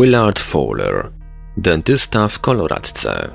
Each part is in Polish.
Willard Fowler, dentysta w koloradce.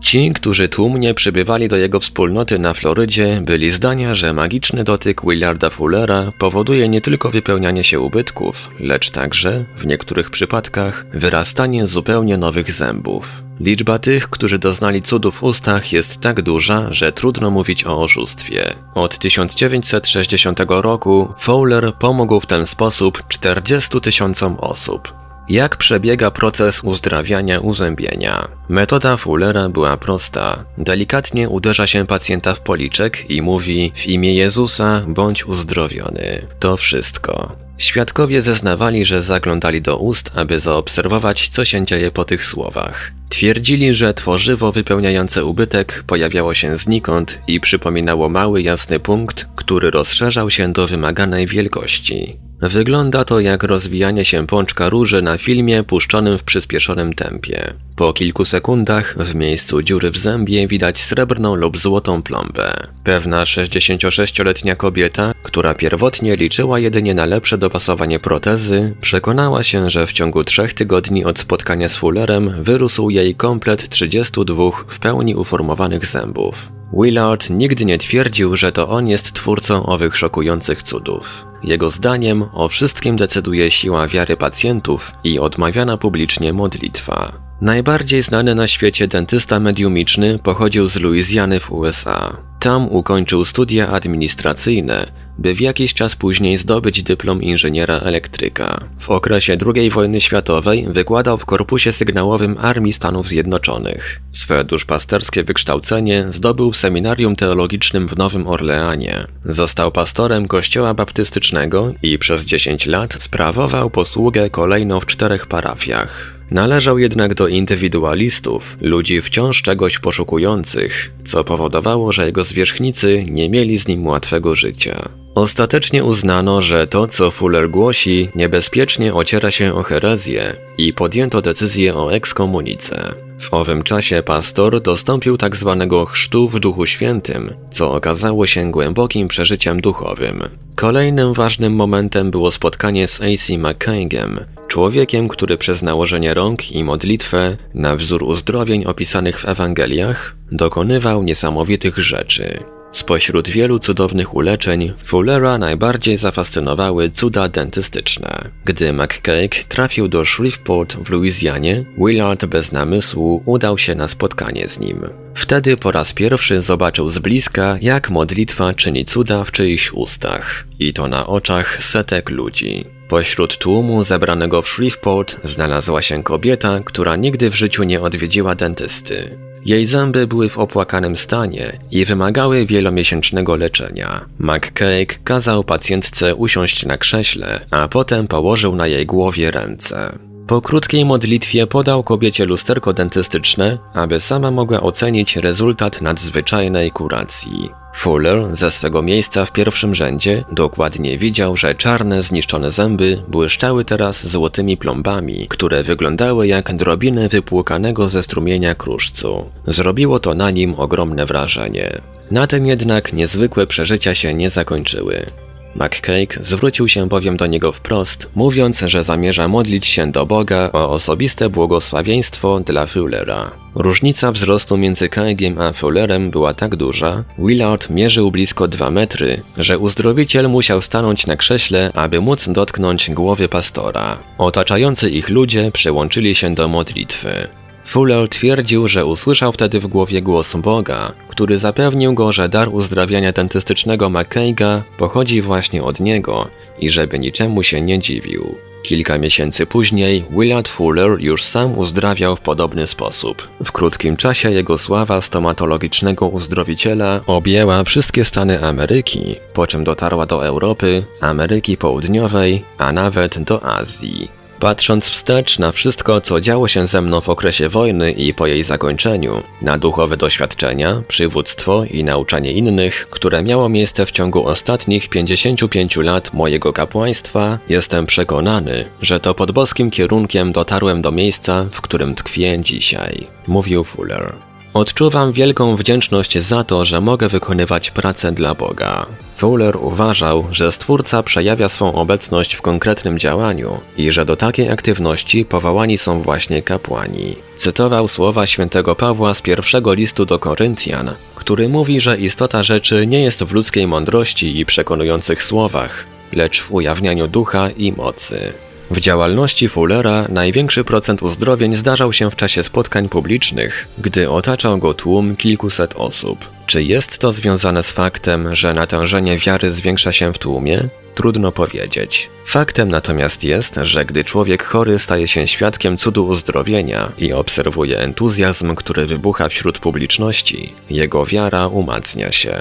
Ci, którzy tłumnie przybywali do jego wspólnoty na Florydzie, byli zdania, że magiczny dotyk Willarda Fullera powoduje nie tylko wypełnianie się ubytków, lecz także, w niektórych przypadkach, wyrastanie zupełnie nowych zębów. Liczba tych, którzy doznali cudów w ustach jest tak duża, że trudno mówić o oszustwie. Od 1960 roku Fowler pomógł w ten sposób 40 tysiącom osób. Jak przebiega proces uzdrawiania uzębienia? Metoda Fullera była prosta. Delikatnie uderza się pacjenta w policzek i mówi w imię Jezusa bądź uzdrowiony. To wszystko. Świadkowie zeznawali, że zaglądali do ust, aby zaobserwować, co się dzieje po tych słowach. Twierdzili, że tworzywo wypełniające ubytek pojawiało się znikąd i przypominało mały jasny punkt, który rozszerzał się do wymaganej wielkości. Wygląda to jak rozwijanie się pączka róży na filmie puszczonym w przyspieszonym tempie. Po kilku sekundach w miejscu dziury w zębie widać srebrną lub złotą plombę. Pewna 66-letnia kobieta, która pierwotnie liczyła jedynie na lepsze dopasowanie protezy, przekonała się, że w ciągu trzech tygodni od spotkania z Fullerem wyrósł jej komplet 32 w pełni uformowanych zębów. Willard nigdy nie twierdził, że to on jest twórcą owych szokujących cudów. Jego zdaniem o wszystkim decyduje siła wiary pacjentów i odmawiana publicznie modlitwa. Najbardziej znany na świecie dentysta mediumiczny pochodził z Luizjany w USA. Tam ukończył studia administracyjne, by w jakiś czas później zdobyć dyplom inżyniera elektryka. W okresie II wojny światowej wykładał w Korpusie Sygnałowym Armii Stanów Zjednoczonych. Swe duszpasterskie wykształcenie zdobył w seminarium teologicznym w Nowym Orleanie. Został pastorem kościoła baptystycznego i przez 10 lat sprawował posługę kolejno w czterech parafiach. Należał jednak do indywidualistów, ludzi wciąż czegoś poszukujących, co powodowało, że jego zwierzchnicy nie mieli z nim łatwego życia. Ostatecznie uznano, że to, co Fuller głosi, niebezpiecznie ociera się o herezję i podjęto decyzję o ekskomunice. W owym czasie pastor dostąpił tak zwanego chrztu w Duchu Świętym, co okazało się głębokim przeżyciem duchowym. Kolejnym ważnym momentem było spotkanie z A.C. McCaigiem, człowiekiem, który przez nałożenie rąk i modlitwę na wzór uzdrowień opisanych w Ewangeliach dokonywał niesamowitych rzeczy. Spośród wielu cudownych uleczeń, Fullera najbardziej zafascynowały cuda dentystyczne. Gdy McCaig trafił do Shreveport w Luizjanie, Willard bez namysłu udał się na spotkanie z nim. Wtedy po raz pierwszy zobaczył z bliska, jak modlitwa czyni cuda w czyichś ustach. I to na oczach setek ludzi. Pośród tłumu zebranego w Shreveport znalazła się kobieta, która nigdy w życiu nie odwiedziła dentysty. Jej zęby były w opłakanym stanie i wymagały wielomiesięcznego leczenia. McCaig kazał pacjentce usiąść na krześle, a potem położył na jej głowie ręce. Po krótkiej modlitwie podał kobiecie lusterko dentystyczne, aby sama mogła ocenić rezultat nadzwyczajnej kuracji. Fuller ze swego miejsca w pierwszym rzędzie dokładnie widział, że czarne, zniszczone zęby błyszczały teraz złotymi plombami, które wyglądały jak drobiny wypłukanego ze strumienia kruszcu. Zrobiło to na nim ogromne wrażenie. Na tym jednak niezwykłe przeżycia się nie zakończyły. McCaig zwrócił się bowiem do niego wprost, mówiąc, że zamierza modlić się do Boga o osobiste błogosławieństwo dla Fullera. Różnica wzrostu między Caigiem a Fullerem była tak duża, Willard mierzył blisko 2 metry, że uzdrowiciel musiał stanąć na krześle, aby móc dotknąć głowy pastora. Otaczający ich ludzie przyłączyli się do modlitwy. Fuller twierdził, że usłyszał wtedy w głowie głos Boga, który zapewnił go, że dar uzdrawiania dentystycznego McCaiga pochodzi właśnie od niego i żeby niczemu się nie dziwił. Kilka miesięcy później Willard Fuller już sam uzdrawiał w podobny sposób. W krótkim czasie jego sława stomatologicznego uzdrowiciela objęła wszystkie Stany Ameryki, po czym dotarła do Europy, Ameryki Południowej, a nawet do Azji. Patrząc wstecz na wszystko, co działo się ze mną w okresie wojny i po jej zakończeniu, na duchowe doświadczenia, przywództwo i nauczanie innych, które miało miejsce w ciągu ostatnich 55 lat mojego kapłaństwa, jestem przekonany, że to pod boskim kierunkiem dotarłem do miejsca, w którym tkwię dzisiaj, mówił Fuller. Odczuwam wielką wdzięczność za to, że mogę wykonywać pracę dla Boga. Fowler uważał, że stwórca przejawia swą obecność w konkretnym działaniu i że do takiej aktywności powołani są właśnie kapłani. Cytował słowa świętego Pawła z pierwszego listu do Koryntian, który mówi, że istota rzeczy nie jest w ludzkiej mądrości i przekonujących słowach, lecz w ujawnianiu ducha i mocy. W działalności Fullera największy procent uzdrowień zdarzał się w czasie spotkań publicznych, gdy otaczał go tłum kilkuset osób. Czy jest to związane z faktem, że natężenie wiary zwiększa się w tłumie? Trudno powiedzieć. Faktem natomiast jest, że gdy człowiek chory staje się świadkiem cudu uzdrowienia i obserwuje entuzjazm, który wybucha wśród publiczności, jego wiara umacnia się.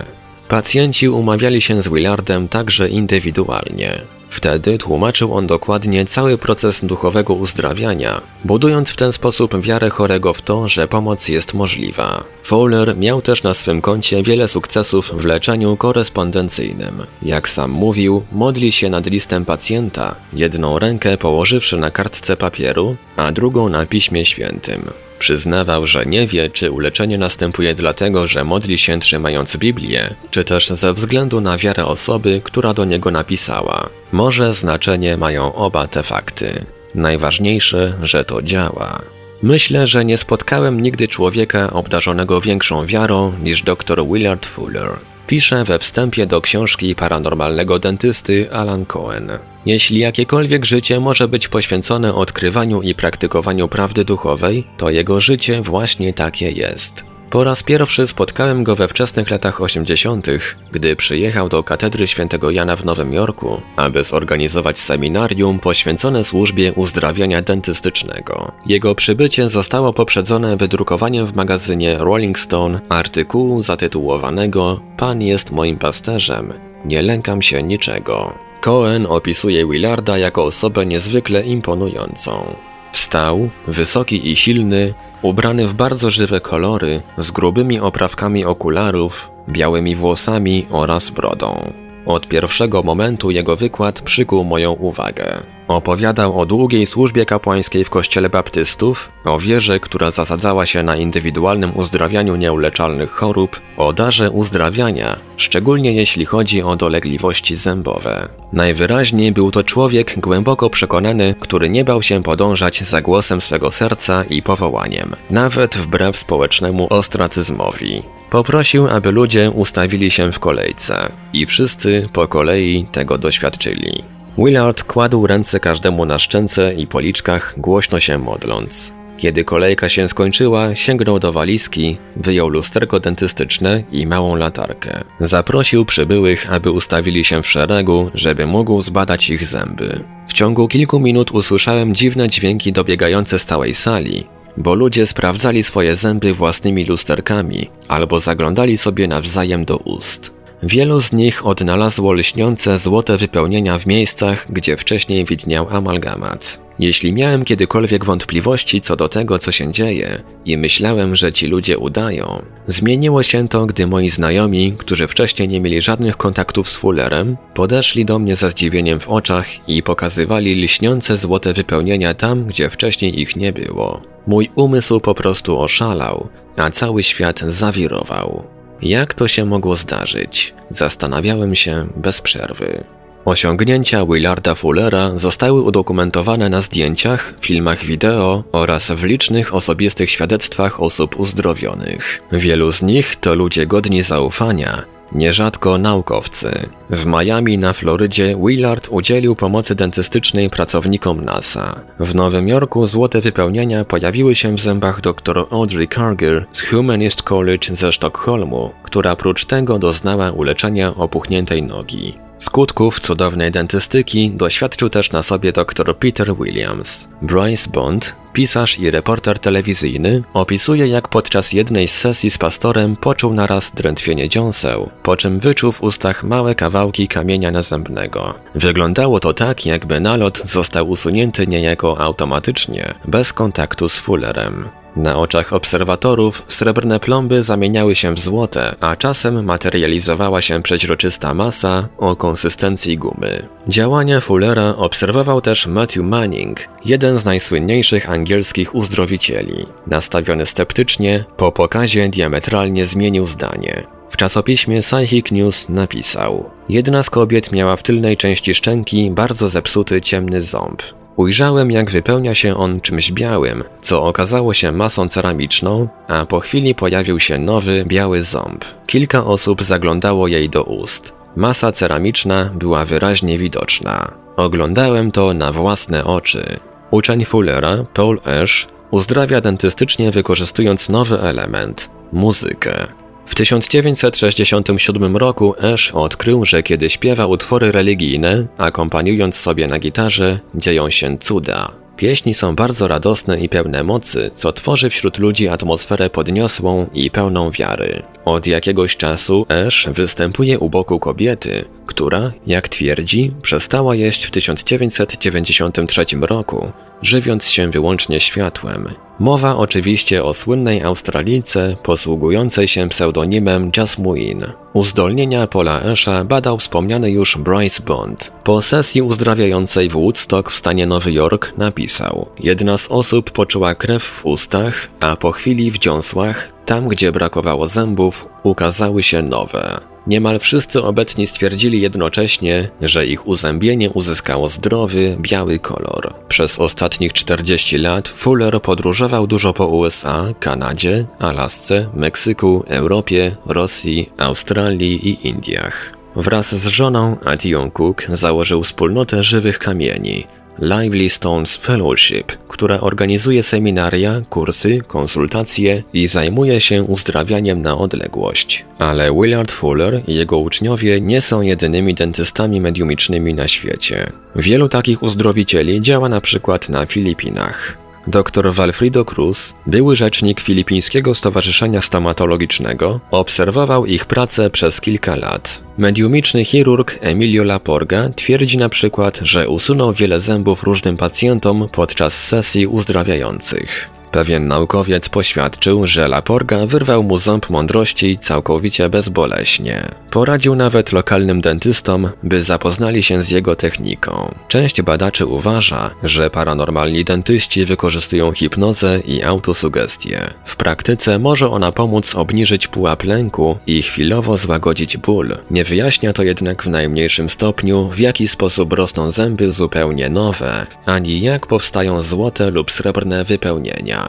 Pacjenci umawiali się z Willardem także indywidualnie. Wtedy tłumaczył on dokładnie cały proces duchowego uzdrawiania, budując w ten sposób wiarę chorego w to, że pomoc jest możliwa. Fowler miał też na swym koncie wiele sukcesów w leczeniu korespondencyjnym. Jak sam mówił, modli się nad listem pacjenta, jedną rękę położywszy na kartce papieru, a drugą na piśmie świętym. Przyznawał, że nie wie, czy uleczenie następuje dlatego, że modli się trzymając Biblię, czy też ze względu na wiarę osoby, która do niego napisała. Może znaczenie mają oba te fakty. Najważniejsze, że to działa. Myślę, że nie spotkałem nigdy człowieka obdarzonego większą wiarą niż dr Willard Fuller. Pisze we wstępie do książki paranormalnego dentysty Alan Cohen. Jeśli jakiekolwiek życie może być poświęcone odkrywaniu i praktykowaniu prawdy duchowej, to jego życie właśnie takie jest. Po raz pierwszy spotkałem go we wczesnych latach 80., gdy przyjechał do katedry świętego Jana w Nowym Jorku, aby zorganizować seminarium poświęcone służbie uzdrawiania dentystycznego. Jego przybycie zostało poprzedzone wydrukowaniem w magazynie Rolling Stone artykułu zatytułowanego Pan jest moim pasterzem, nie lękam się niczego. Cohen opisuje Willarda jako osobę niezwykle imponującą. Wstał, wysoki i silny, ubrany w bardzo żywe kolory, z grubymi oprawkami okularów, białymi włosami oraz brodą. Od pierwszego momentu jego wykład przykuł moją uwagę. Opowiadał o długiej służbie kapłańskiej w kościele baptystów, o wierze, która zasadzała się na indywidualnym uzdrawianiu nieuleczalnych chorób, o darze uzdrawiania, szczególnie jeśli chodzi o dolegliwości zębowe. Najwyraźniej był to człowiek głęboko przekonany, który nie bał się podążać za głosem swego serca i powołaniem, nawet wbrew społecznemu ostracyzmowi. Poprosił, aby ludzie ustawili się w kolejce i wszyscy po kolei tego doświadczyli. Willard kładł ręce każdemu na szczęce i policzkach, głośno się modląc. Kiedy kolejka się skończyła, sięgnął do walizki, wyjął lusterko dentystyczne i małą latarkę. Zaprosił przybyłych, aby ustawili się w szeregu, żeby mógł zbadać ich zęby. W ciągu kilku minut usłyszałem dziwne dźwięki dobiegające z całej sali, bo ludzie sprawdzali swoje zęby własnymi lusterkami albo zaglądali sobie nawzajem do ust. Wielu z nich odnalazło lśniące złote wypełnienia w miejscach, gdzie wcześniej widniał amalgamat. Jeśli miałem kiedykolwiek wątpliwości co do tego, co się dzieje, i myślałem, że ci ludzie udają, zmieniło się to, gdy moi znajomi, którzy wcześniej nie mieli żadnych kontaktów z Fullerem, podeszli do mnie ze zdziwieniem w oczach i pokazywali lśniące złote wypełnienia tam, gdzie wcześniej ich nie było. Mój umysł po prostu oszalał, a cały świat zawirował. Jak to się mogło zdarzyć? Zastanawiałem się bez przerwy. Osiągnięcia Willarda Fullera zostały udokumentowane na zdjęciach, filmach wideo oraz w licznych osobistych świadectwach osób uzdrowionych. Wielu z nich to ludzie godni zaufania, nierzadko naukowcy. W Miami na Florydzie Willard udzielił pomocy dentystycznej pracownikom NASA. W Nowym Jorku złote wypełnienia pojawiły się w zębach dr Audrey Cargill z Humanist College ze Sztokholmu, która prócz tego doznała uleczenia opuchniętej nogi. Skutków cudownej dentystyki doświadczył też na sobie dr Peter Williams. Bryce Bond, pisarz i reporter telewizyjny, opisuje jak podczas jednej z sesji z pastorem poczuł naraz drętwienie dziąseł, po czym wyczuł w ustach małe kawałki kamienia nazębnego. Wyglądało to tak, jakby nalot został usunięty niejako automatycznie, bez kontaktu z fullerem. Na oczach obserwatorów srebrne plomby zamieniały się w złote, a czasem materializowała się przeźroczysta masa o konsystencji gumy. Działania Fullera obserwował też Matthew Manning, jeden z najsłynniejszych angielskich uzdrowicieli. Nastawiony sceptycznie, po pokazie diametralnie zmienił zdanie. W czasopiśmie Psychic News napisał: Jedna z kobiet miała w tylnej części szczęki bardzo zepsuty ciemny ząb. Ujrzałem, jak wypełnia się on czymś białym, co okazało się masą ceramiczną, a po chwili pojawił się nowy, biały ząb. Kilka osób zaglądało jej do ust. Masa ceramiczna była wyraźnie widoczna. Oglądałem to na własne oczy. Uczeń Fullera, Paul Ash, uzdrawia dentystycznie wykorzystując nowy element muzykę. W 1967 roku Ash odkrył, że kiedy śpiewa utwory religijne, akompaniując sobie na gitarze, dzieją się cuda. Pieśni są bardzo radosne i pełne mocy, co tworzy wśród ludzi atmosferę podniosłą i pełną wiary. Od jakiegoś czasu Ash występuje u boku kobiety, która, jak twierdzi, przestała jeść w 1993 roku, żywiąc się wyłącznie światłem. Mowa oczywiście o słynnej Australijce posługującej się pseudonimem Jasmine. Uzdolnienia Paula Esha badał wspomniany już Bryce Bond. Po sesji uzdrawiającej w Woodstock w stanie Nowy Jork napisał Jedna z osób poczuła krew w ustach, a po chwili w dziąsłach, tam gdzie brakowało zębów, ukazały się nowe. Niemal wszyscy obecni stwierdzili jednocześnie, że ich uzębienie uzyskało zdrowy, biały kolor. Przez ostatnich 40 lat Fuller podróżował dużo po USA, Kanadzie, Alasce, Meksyku, Europie, Rosji, Australii i Indiach. Wraz z żoną Atią Cook założył wspólnotę żywych kamieni, Lively Stones Fellowship, która organizuje seminaria, kursy, konsultacje i zajmuje się uzdrawianiem na odległość. Ale Willard Fuller i jego uczniowie nie są jedynymi dentystami mediumicznymi na świecie. Wielu takich uzdrowicieli działa na przykład na Filipinach. Dr Walfrido Cruz, były rzecznik Filipińskiego Stowarzyszenia Stomatologicznego, obserwował ich pracę przez kilka lat. Mediumiczny chirurg Emilio Laporga twierdzi na przykład, że usunął wiele zębów różnym pacjentom podczas sesji uzdrawiających. Pewien naukowiec poświadczył, że Laporga wyrwał mu ząb mądrości całkowicie bezboleśnie. Poradził nawet lokalnym dentystom, by zapoznali się z jego techniką. Część badaczy uważa, że paranormalni dentyści wykorzystują hipnozę i autosugestię. W praktyce może ona pomóc obniżyć pułap lęku i chwilowo złagodzić ból. Nie wyjaśnia to jednak w najmniejszym stopniu, w jaki sposób rosną zęby zupełnie nowe, ani jak powstają złote lub srebrne wypełnienia.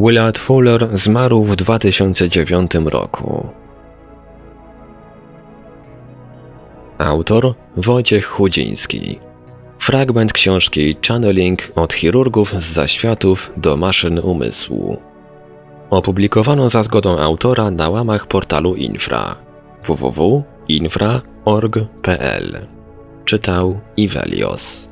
Willard Fuller zmarł w 2009 roku. Autor Wojciech Chudziński. Fragment książki Channeling od chirurgów z zaświatów do maszyn umysłu. Opublikowano za zgodą autora na łamach portalu Infra www.infra.org.pl Czytał Ivelios.